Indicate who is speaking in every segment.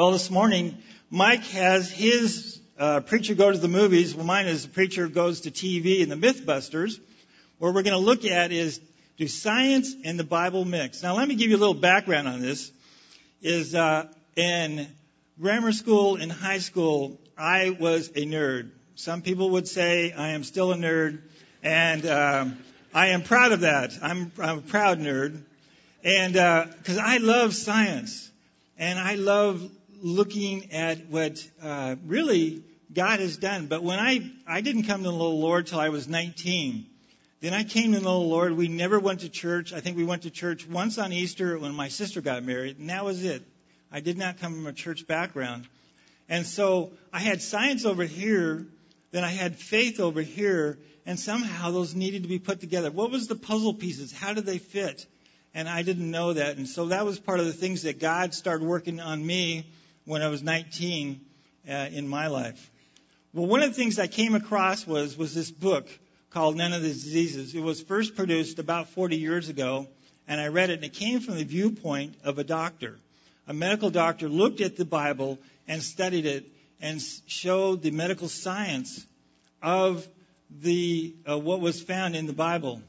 Speaker 1: Well, this morning, Mike has his uh, preacher go to the movies. Well, mine is the preacher goes to TV and the Mythbusters. What we're going to look at is do science and the Bible mix? Now, let me give you a little background on this. Is uh, in grammar school and high school, I was a nerd. Some people would say I am still a nerd, and um, I am proud of that. I'm, I'm a proud nerd, and because uh, I love science, and I love looking at what uh, really God has done. But when I I didn't come to the Lord till I was 19. Then I came to know the Lord. We never went to church. I think we went to church once on Easter when my sister got married, and that was it. I did not come from a church background. And so I had science over here, then I had faith over here, and somehow those needed to be put together. What was the puzzle pieces? How did they fit? And I didn't know that. And so that was part of the things that God started working on me when I was 19 uh, in my life. Well, one of the things I came across was, was this book called None of These Diseases. It was first produced about 40 years ago, and I read it, and it came from the viewpoint of a doctor a medical doctor looked at the Bible and studied it and showed the medical science of the uh, what was found in the Bible.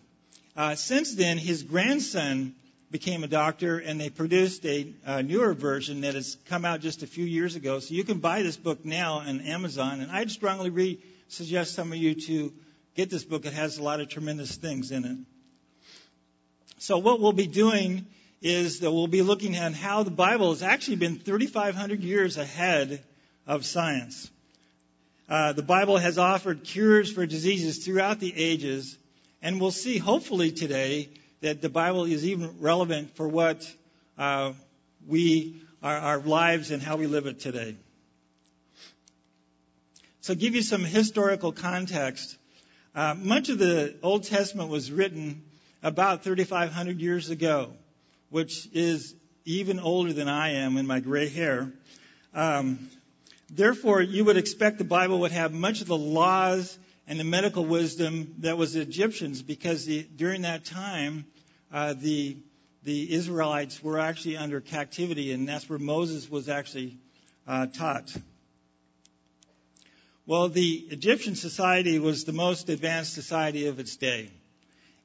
Speaker 1: Uh, since then, his grandson became a doctor, and they produced a, a, newer version that has come out just a few years ago. So you can buy this book now on Amazon, and I'd strongly re- suggest some of you to get this book. It has a lot of tremendous things in it. So what we'll be doing is that we'll be looking at how the Bible has actually been 3,500 years ahead of science. Uh, the Bible has offered cures for diseases throughout the ages, and we'll see hopefully today that the Bible is even relevant for what uh, we our, our lives and how we live it today. So, give you some historical context. Uh, much of the Old Testament was written about 3,500 years ago which is even older than I am in my gray hair. Um, therefore, you would expect the Bible would have much of the laws and the medical wisdom that was the Egyptians, because the, during that time, uh, the the Israelites were actually under captivity, and that's where Moses was actually uh, taught. Well, the Egyptian society was the most advanced society of its day.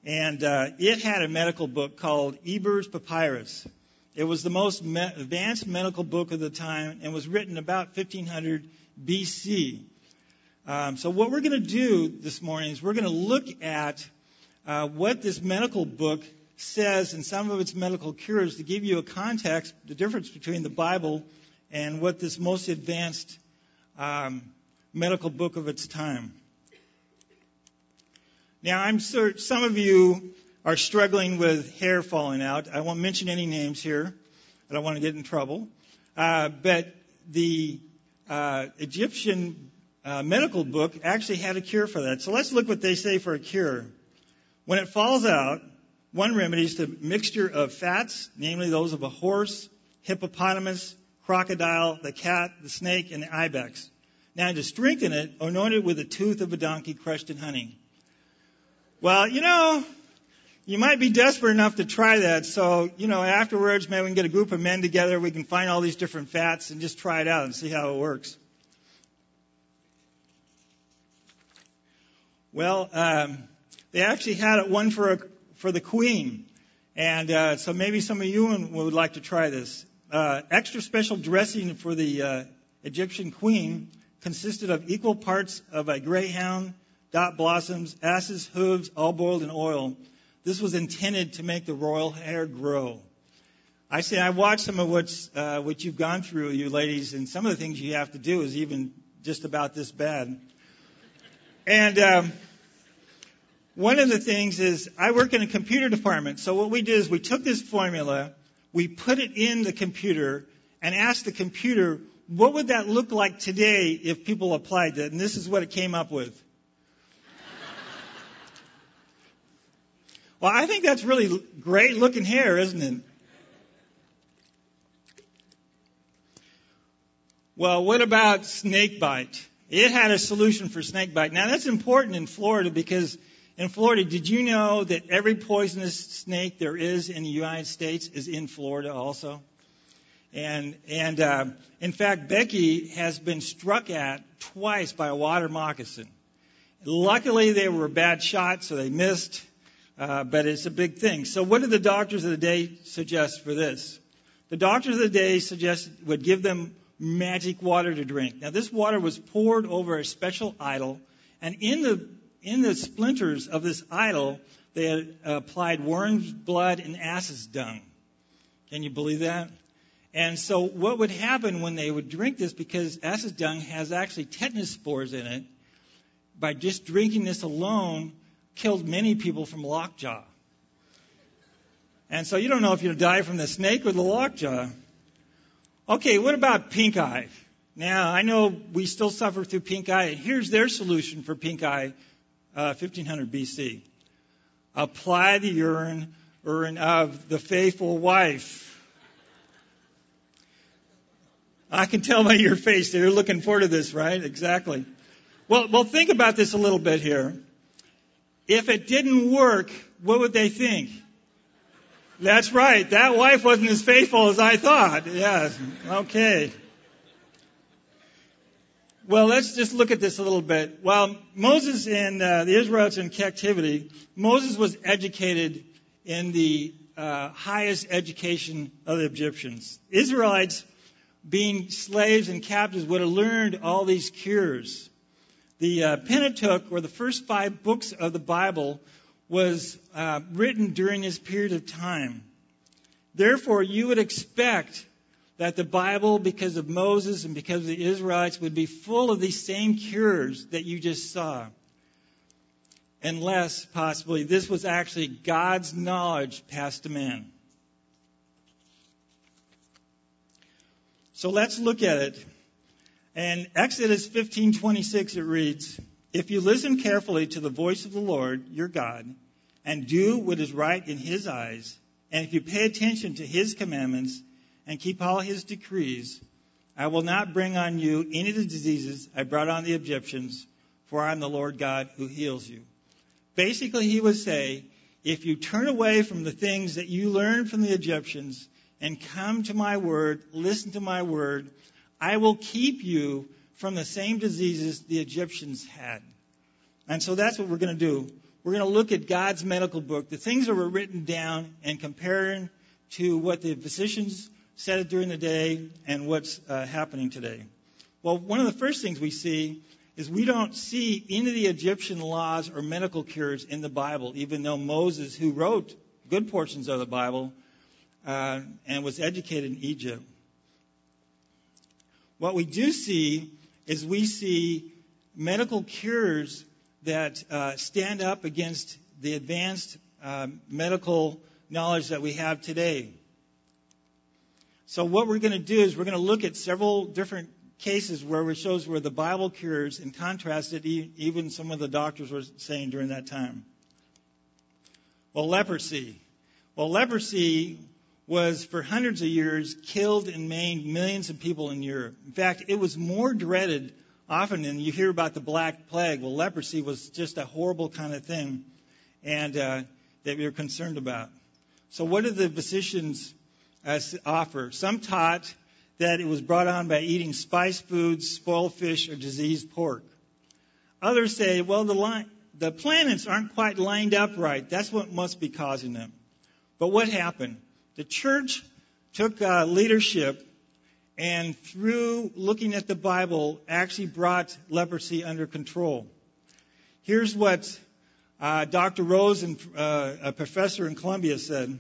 Speaker 1: And uh, it had a medical book called Ebers Papyrus. It was the most me- advanced medical book of the time and was written about 1500 BC. Um, so what we're going to do this morning is we're going to look at uh, what this medical book says and some of its medical cures to give you a context, the difference between the Bible and what this most advanced um, medical book of its time. Now, I'm sure some of you are struggling with hair falling out. I won't mention any names here. I don't want to get in trouble. Uh, but the uh, Egyptian uh, medical book actually had a cure for that. So let's look what they say for a cure. When it falls out, one remedy is the mixture of fats, namely those of a horse, hippopotamus, crocodile, the cat, the snake, and the ibex. Now, to strengthen it, anoint it with the tooth of a donkey crushed in honey. Well, you know, you might be desperate enough to try that. So, you know, afterwards, maybe we can get a group of men together. We can find all these different fats and just try it out and see how it works. Well, um, they actually had one for a, for the queen, and uh, so maybe some of you would like to try this. Uh, extra special dressing for the uh, Egyptian queen consisted of equal parts of a greyhound, dot blossoms, asses' hooves, all boiled in oil. This was intended to make the royal hair grow. I say I watched some of what's uh, what you've gone through, you ladies, and some of the things you have to do is even just about this bad. And um, one of the things is I work in a computer department. So what we did is we took this formula, we put it in the computer, and asked the computer what would that look like today if people applied it, and this is what it came up with. Well, I think that's really great looking hair, isn't it? Well, what about snake bite? It had a solution for snake bite. Now that's important in Florida because in Florida, did you know that every poisonous snake there is in the United States is in Florida also? And, and uh, in fact, Becky has been struck at twice by a water moccasin. Luckily, they were bad shots, so they missed, uh, but it's a big thing. So, what did the doctors of the day suggest for this? The doctors of the day suggest would give them magic water to drink. Now, this water was poured over a special idol, and in the in the splinters of this idol, they had applied worm's blood and ass's dung. Can you believe that? And so, what would happen when they would drink this, because ass's dung has actually tetanus spores in it, by just drinking this alone, killed many people from lockjaw. And so, you don't know if you'll die from the snake or the lockjaw. Okay, what about pink eye? Now, I know we still suffer through pink eye, and here's their solution for pink eye, uh, 1500 BC apply the urine, urine of the faithful wife. I can tell by your face that you're looking forward to this, right? Exactly. Well, well, think about this a little bit here. If it didn't work, what would they think? That's right. That wife wasn't as faithful as I thought. Yes. Okay. Well, let's just look at this a little bit. While Moses and uh, the Israelites in captivity, Moses was educated in the uh, highest education of the Egyptians. Israelites, being slaves and captives, would have learned all these cures. The uh, Pentateuch, or the first five books of the Bible, was uh, written during this period of time. Therefore, you would expect that the Bible, because of Moses and because of the Israelites, would be full of these same cures that you just saw. Unless, possibly, this was actually God's knowledge passed to man. So let's look at it. And Exodus 15:26 it reads, "If you listen carefully to the voice of the Lord, your God, and do what is right in his eyes, and if you pay attention to his commandments and keep all his decrees, I will not bring on you any of the diseases I brought on the Egyptians, for I am the Lord God who heals you. Basically, he would say, if you turn away from the things that you learned from the Egyptians and come to my word, listen to my word, I will keep you from the same diseases the Egyptians had. And so that's what we're going to do. We're going to look at God's medical book, the things that were written down, and comparing to what the physicians said during the day and what's uh, happening today. Well, one of the first things we see is we don't see any of the Egyptian laws or medical cures in the Bible, even though Moses, who wrote good portions of the Bible uh, and was educated in Egypt. What we do see is we see medical cures that uh, stand up against the advanced uh, medical knowledge that we have today. So what we're going to do is we're going to look at several different cases where it shows where the Bible cures and contrast it even some of the doctors were saying during that time. Well, leprosy. Well, leprosy was for hundreds of years killed and maimed millions of people in Europe. In fact, it was more dreaded often than you hear about the Black Plague. Well, leprosy was just a horrible kind of thing and uh, that we were concerned about. So what did the physicians as offer. Some taught that it was brought on by eating spiced foods, spoiled fish, or diseased pork. Others say, well, the, the planets aren't quite lined up right. That's what must be causing them. But what happened? The church took uh, leadership and through looking at the Bible actually brought leprosy under control. Here's what uh, Dr. Rose, and, uh, a professor in Columbia, said.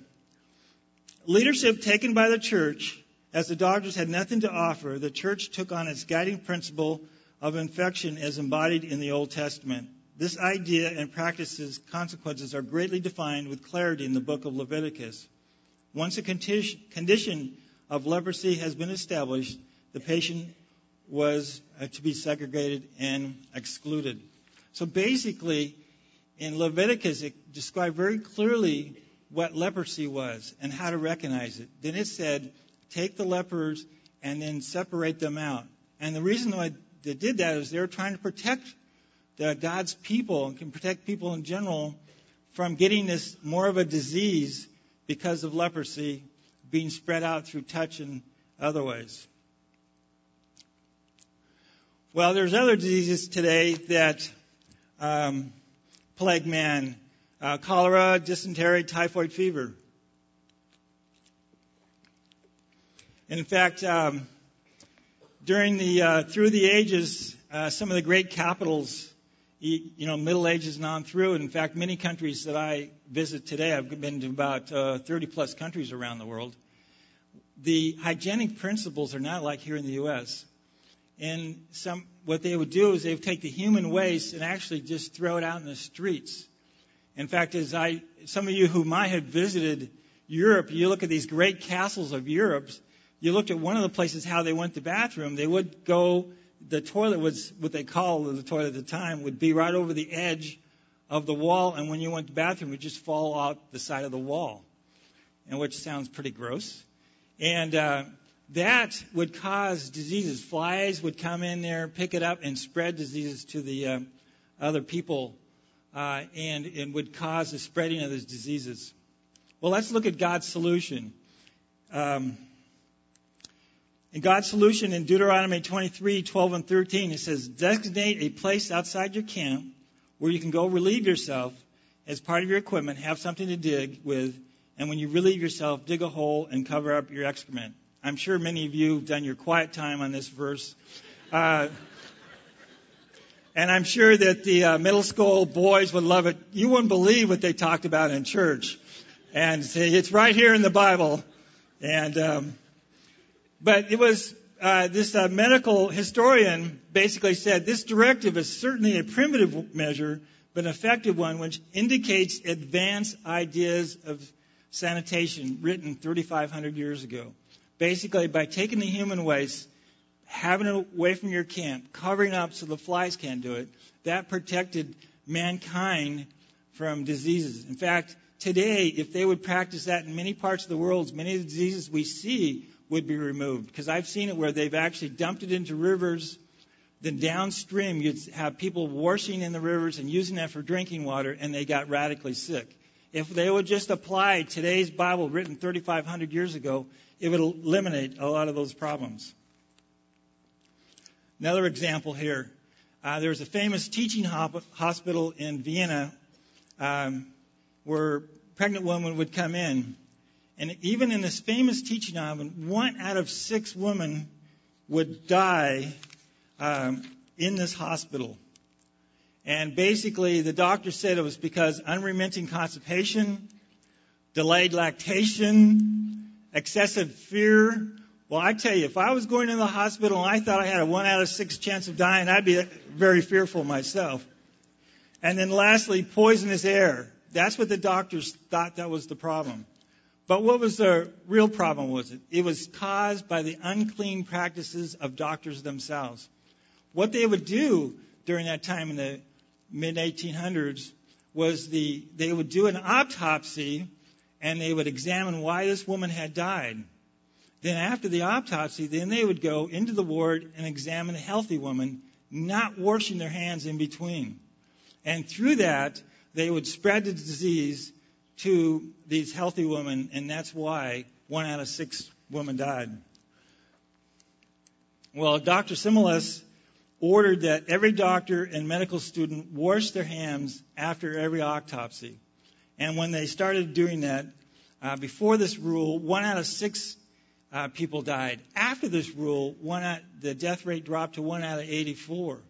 Speaker 1: Leadership taken by the church, as the doctors had nothing to offer, the church took on its guiding principle of infection as embodied in the Old Testament. This idea and practice's consequences are greatly defined with clarity in the book of Leviticus. Once a condition of leprosy has been established, the patient was uh, to be segregated and excluded. So basically, in Leviticus, it described very clearly what leprosy was and how to recognize it. Then it said, take the lepers and then separate them out. And the reason why they did that is they were trying to protect the God's people and can protect people in general from getting this more of a disease because of leprosy being spread out through touch and otherwise. Well, there's other diseases today that um, plague man: uh, cholera, dysentery, typhoid fever. In fact, um, during the uh, through the ages, uh, some of the great capitals, you know, Middle Ages and on through. In fact, many countries that I visit today, I've been to about uh, 30 plus countries around the world. The hygienic principles are not like here in the U.S. And some, what they would do is they would take the human waste and actually just throw it out in the streets. In fact, as I, some of you who might have visited Europe, you look at these great castles of Europe, you looked at one of the places how they went to the bathroom, they would go, the toilet was what they called the toilet at the time, would be right over the edge of the wall, and when you went to the bathroom, it would just fall out the side of the wall, and which sounds pretty gross. And, uh, that would cause diseases. Flies would come in there, pick it up, and spread diseases to the uh, other people, uh, and, and would cause the spreading of those diseases. Well, let's look at God's solution. Um, in God's solution in Deuteronomy 23, 12 and 13, it says, designate a place outside your camp where you can go relieve yourself as part of your equipment, have something to dig with, and when you relieve yourself, dig a hole and cover up your excrement. I'm sure many of you have done your quiet time on this verse. Uh, and I'm sure that the uh, middle school boys would love it. You wouldn't believe what they talked about in church. And it's right here in the Bible. And, um, but it was, uh, this uh, medical historian basically said this directive is certainly a primitive measure, but an effective one, which indicates advanced ideas of sanitation written 3,500 years ago basically by taking the human waste, having it away from your camp, covering up so the flies can't do it, that protected mankind from diseases. In fact, today, if they would practice that in many parts of the world, many of the diseases we see would be removed. Because I've seen it where they've actually dumped it into rivers. Then downstream, you'd have people washing in the rivers and using that for drinking water, and they got radically sick. If they would just apply today's Bible written 3,500 years ago, it would eliminate a lot of those problems. Another example here. Uh, there was a famous teaching hospital in Vienna um, where pregnant women would come in. And even in this famous teaching hospital, one out of six women would die um, in this hospital. And basically, the doctor said it was because unremitting constipation, delayed lactation, excessive fear. Well, I tell you, if I was going to the hospital and I thought I had a one out of six chance of dying, I'd be very fearful myself. And then lastly, poisonous air. That's what the doctors thought that was the problem. But what was the real problem was it? It was caused by the unclean practices of doctors themselves. What they would do during that time in the mid 1800s was the, they would do an autopsy and they would examine why this woman had died. Then after the autopsy, then they would go into the ward and examine the healthy woman, not washing their hands in between. And through that, they would spread the disease to these healthy women, and that's why one out of six women died. Well, Dr. Semmelweis ordered that every doctor and medical student wash their hands after every autopsy. And when they started doing that, uh, before this rule, one out of six uh, people died. After this rule, one out, the death rate dropped to one out of 84.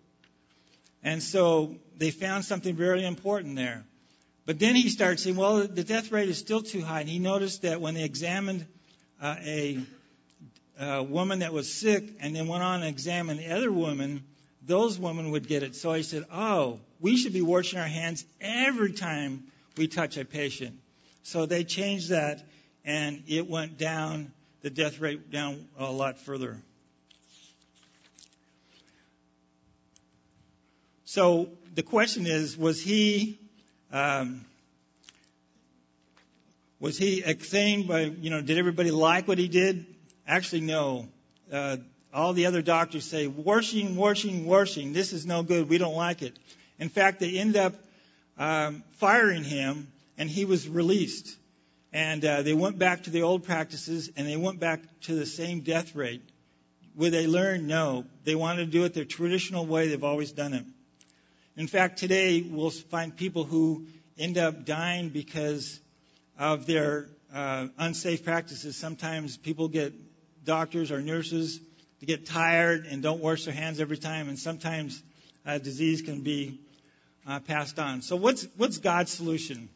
Speaker 1: And so they found something very important there. But then he started saying, well, the death rate is still too high. And he noticed that when they examined uh, a, a woman that was sick and then went on and examined the other woman, those women would get it. So he said, oh, we should be washing our hands every time we touch a patient. So they changed that and it went down, the death rate down a lot further. So the question is, was he, um, was he acclaimed by, you know, did everybody like what he did? Actually, no. Uh, all the other doctors say, washing, washing, washing. This is no good. We don't like it. In fact, they end up um, firing him, and he was released. And uh, they went back to the old practices and they went back to the same death rate. Would they learn? No. They wanted to do it their traditional way they've always done it. In fact, today we'll find people who end up dying because of their uh, unsafe practices. Sometimes people get doctors or nurses to get tired and don't wash their hands every time, and sometimes uh, disease can be uh, passed on. So what's what's God's solution?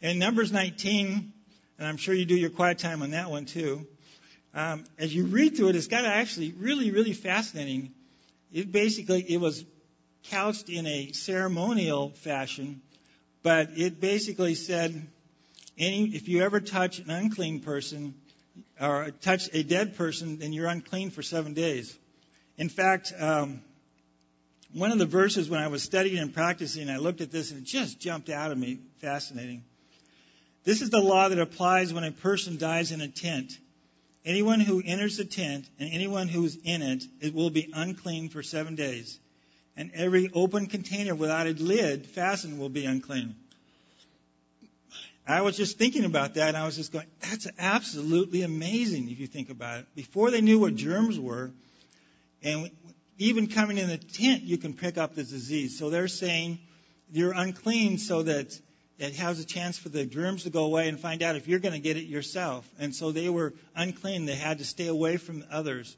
Speaker 1: In Numbers 19, and I'm sure you do your quiet time on that one too. Um, as you read through it, it's got actually really, really fascinating. It basically it was couched in a ceremonial fashion, but it basically said, any, if you ever touch an unclean person or touch a dead person, then you're unclean for seven days. In fact, um, one of the verses when I was studying and practicing, I looked at this and it just jumped out at me. Fascinating. This is the law that applies when a person dies in a tent. Anyone who enters the tent and anyone who is in it, it will be unclean for seven days and every open container without a lid fastened will be unclean. I was just thinking about that, and I was just going, that's absolutely amazing if you think about it. Before they knew what germs were, and even coming in the tent, you can pick up the disease. So they're saying you're unclean so that it has a chance for the germs to go away and find out if you're going to get it yourself. And so they were unclean. They had to stay away from others.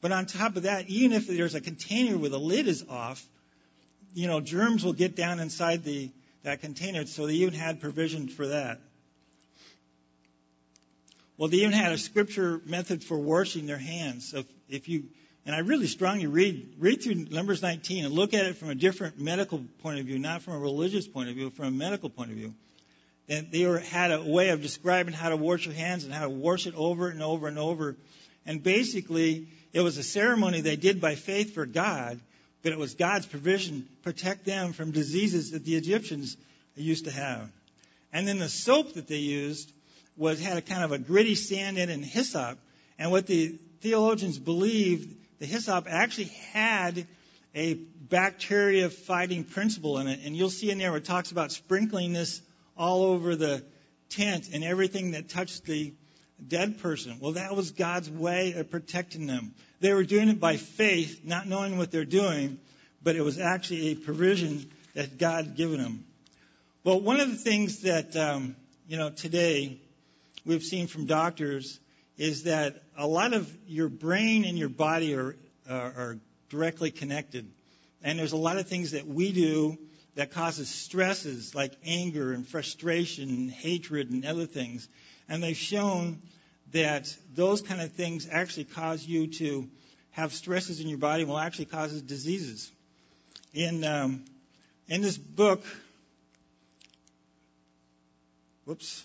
Speaker 1: But on top of that, even if there's a container where the lid is off, you know, germs will get down inside the, that container. So they even had provision for that. Well, they even had a scripture method for washing their hands. So if, if you, and I really strongly read, read through Numbers 19 and look at it from a different medical point of view, not from a religious point of view, from a medical point of view. And they were, had a way of describing how to wash your hands and how to wash it over and over and over. And basically, it was a ceremony they did by faith for God, but it was God's provision protect them from diseases that the Egyptians used to have. And then the soap that they used was had a kind of a gritty sand in it and hyssop. And what the theologians believed, the hyssop actually had a bacteria fighting principle in it. And you'll see in there where it talks about sprinkling this all over the tent and everything that touched the dead person. Well, that was God's way of protecting them. They were doing it by faith, not knowing what they're doing, but it was actually a provision that God had given them. Well, one of the things that, um, you know, today we've seen from doctors is that a lot of your brain and your body are, are, are directly connected. And there's a lot of things that we do that causes stresses like anger and frustration and hatred and other things. And they've shown that those kind of things actually cause you to have stresses in your body will actually cause diseases. In um, in this book, whoops,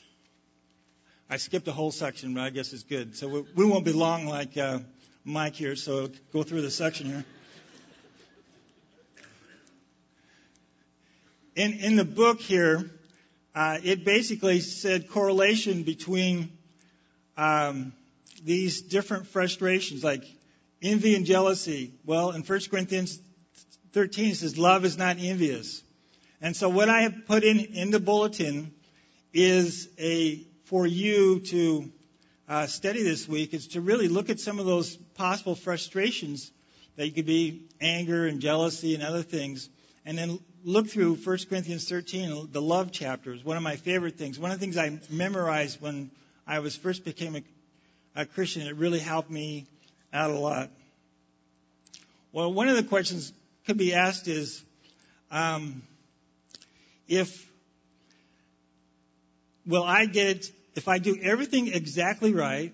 Speaker 1: I skipped a whole section, but I guess it's good. So we, we won't be long like uh, Mike here. So go through the section here. In in the book here, it basically said correlation between um, these different frustrations, like envy and jealousy. Well, in 1 Corinthians 13, it says, love is not envious. And so what I have put in, in the bulletin is a, for you to uh, study this week is to really look at some of those possible frustrations that could be anger and jealousy and other things, and then look through 1 Corinthians 13, the love chapters. One of my favorite things. One of the things I memorized when I was first became a, a Christian, it really helped me out a lot. Well, one of the questions could be asked is, um, if will I get it if I do everything exactly right?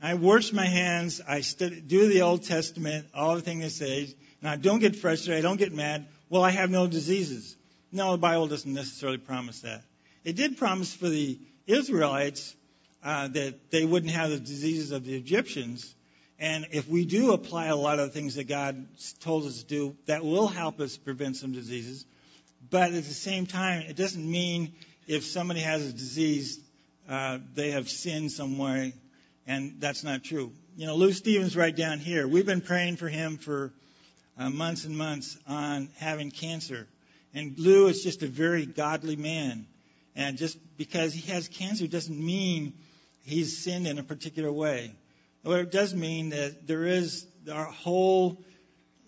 Speaker 1: I wash my hands, I do the Old Testament, all the things they say, and I don't get frustrated, I don't get mad. Well, I have no diseases. No, the Bible doesn't necessarily promise that. It did promise for the Israelites uh, that they wouldn't have the diseases of the Egyptians. And if we do apply a lot of the things that God told us to do, that will help us prevent some diseases. But at the same time, it doesn't mean if somebody has a disease, uh, they have sinned some way, and that's not true. You know, Lou Stevens right down here, we've been praying for him for uh, months and months on having cancer. And Lou is just a very godly man. And just because he has cancer doesn't mean he's sinned in a particular way. What it does mean that there is our whole,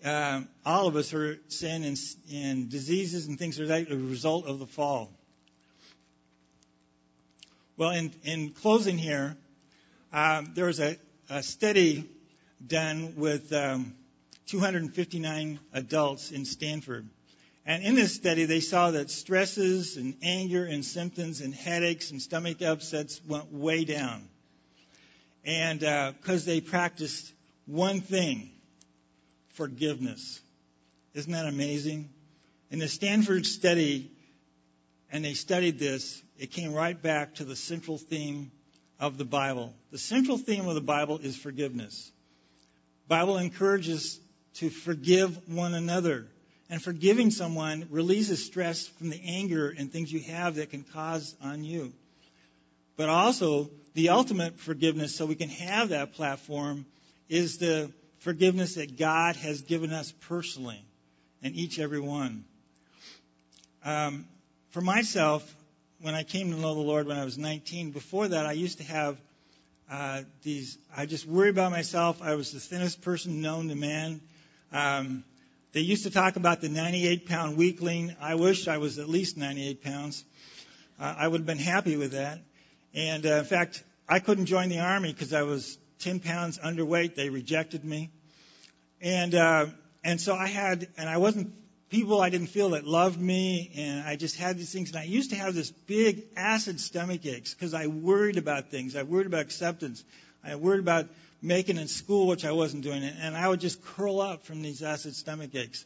Speaker 1: um, all of us are sin and, and diseases and things are like a result of the fall. Well, in, in closing here, um, there was a, a study done with um, 259 adults in Stanford. And in this study, they saw that stresses and anger and symptoms and headaches and stomach upsets went way down. And because uh, they practiced one thing forgiveness. Isn't that amazing? In the Stanford study, and they studied this, it came right back to the central theme of the Bible. The central theme of the Bible is forgiveness. Bible encourages to forgive one another. And forgiving someone releases stress from the anger and things you have that can cause on you. But also, the ultimate forgiveness, so we can have that platform, is the forgiveness that God has given us personally, and each every one. Um, for myself, when I came to know the Lord when I was 19, before that I used to have uh, these. I just worried about myself. I was the thinnest person known to man. Um, they used to talk about the 98 pound weakling. I wish I was at least 98 pounds. Uh, I would have been happy with that. And uh, in fact, I couldn't join the army because I was 10 pounds underweight. They rejected me. And, uh, and so I had, and I wasn't, people I didn't feel that loved me, and I just had these things. And I used to have this big acid stomach aches because I worried about things. I worried about acceptance. I worried about making in school, which I wasn't doing, and I would just curl up from these acid stomach aches.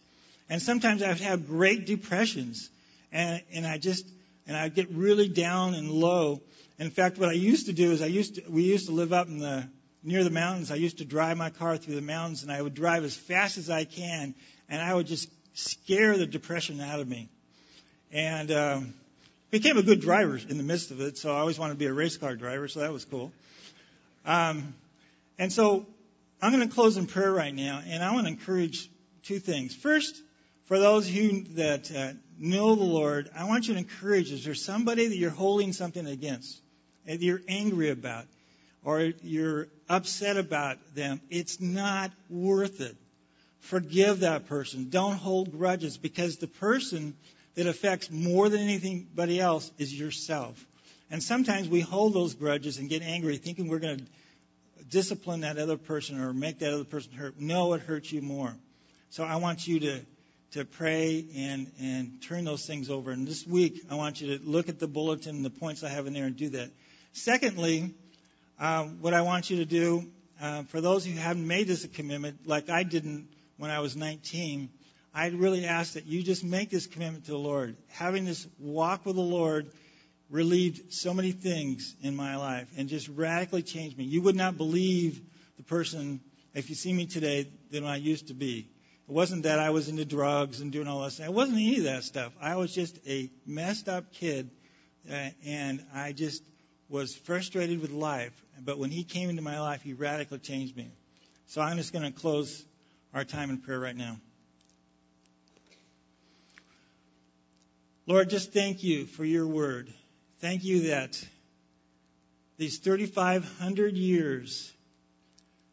Speaker 1: And sometimes I would have great depressions, and, and I just, and I'd get really down and low. In fact, what I used to do is I used to, we used to live up in the, near the mountains. I used to drive my car through the mountains, and I would drive as fast as I can, and I would just scare the depression out of me. And um, became a good driver in the midst of it, so I always wanted to be a race car driver, so that was cool. Um, and so I'm going to close in prayer right now, and I want to encourage two things. First, for those who that uh, know the Lord, I want you to encourage. Is there somebody that you're holding something against, that you're angry about, or you're upset about them? It's not worth it. Forgive that person. Don't hold grudges because the person that affects more than anybody else is yourself. And sometimes we hold those grudges and get angry thinking we're going to discipline that other person or make that other person hurt. No, it hurts you more. So I want you to to pray and and turn those things over. And this week, I want you to look at the bulletin, and the points I have in there, and do that. Secondly, uh, what I want you to do uh, for those who haven't made this a commitment, like I didn't when I was 19, I'd really ask that you just make this commitment to the Lord. Having this walk with the Lord relieved so many things in my life and just radically changed me. You would not believe the person, if you see me today, than I used to be. It wasn't that I was into drugs and doing all this. It wasn't any of that stuff. I was just a messed up kid, uh, and I just was frustrated with life. But when he came into my life, he radically changed me. So I'm just going to close our time in prayer right now. Lord, just thank you for your word. Thank you that these 3,500 years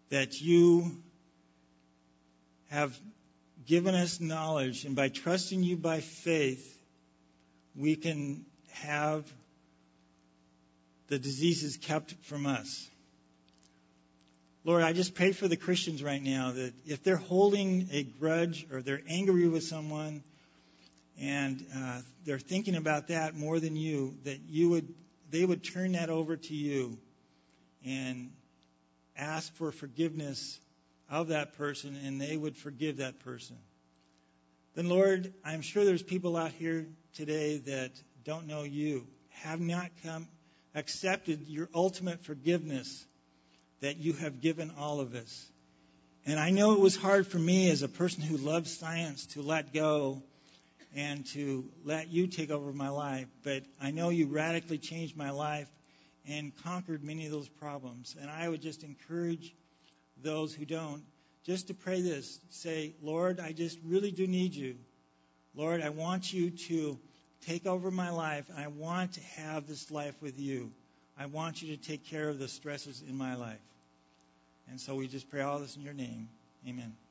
Speaker 1: that you have given us knowledge, and by trusting you by faith, we can have the diseases kept from us. Lord, I just pray for the Christians right now that if they're holding a grudge or they're angry with someone, and uh, they're thinking about that more than you, that you would, they would turn that over to you and ask for forgiveness of that person, and they would forgive that person. Then, Lord, I'm sure there's people out here today that don't know you, have not come, accepted your ultimate forgiveness that you have given all of us. And I know it was hard for me as a person who loves science to let go and to let you take over my life. But I know you radically changed my life and conquered many of those problems. And I would just encourage those who don't just to pray this say, Lord, I just really do need you. Lord, I want you to take over my life. I want to have this life with you. I want you to take care of the stresses in my life. And so we just pray all this in your name. Amen.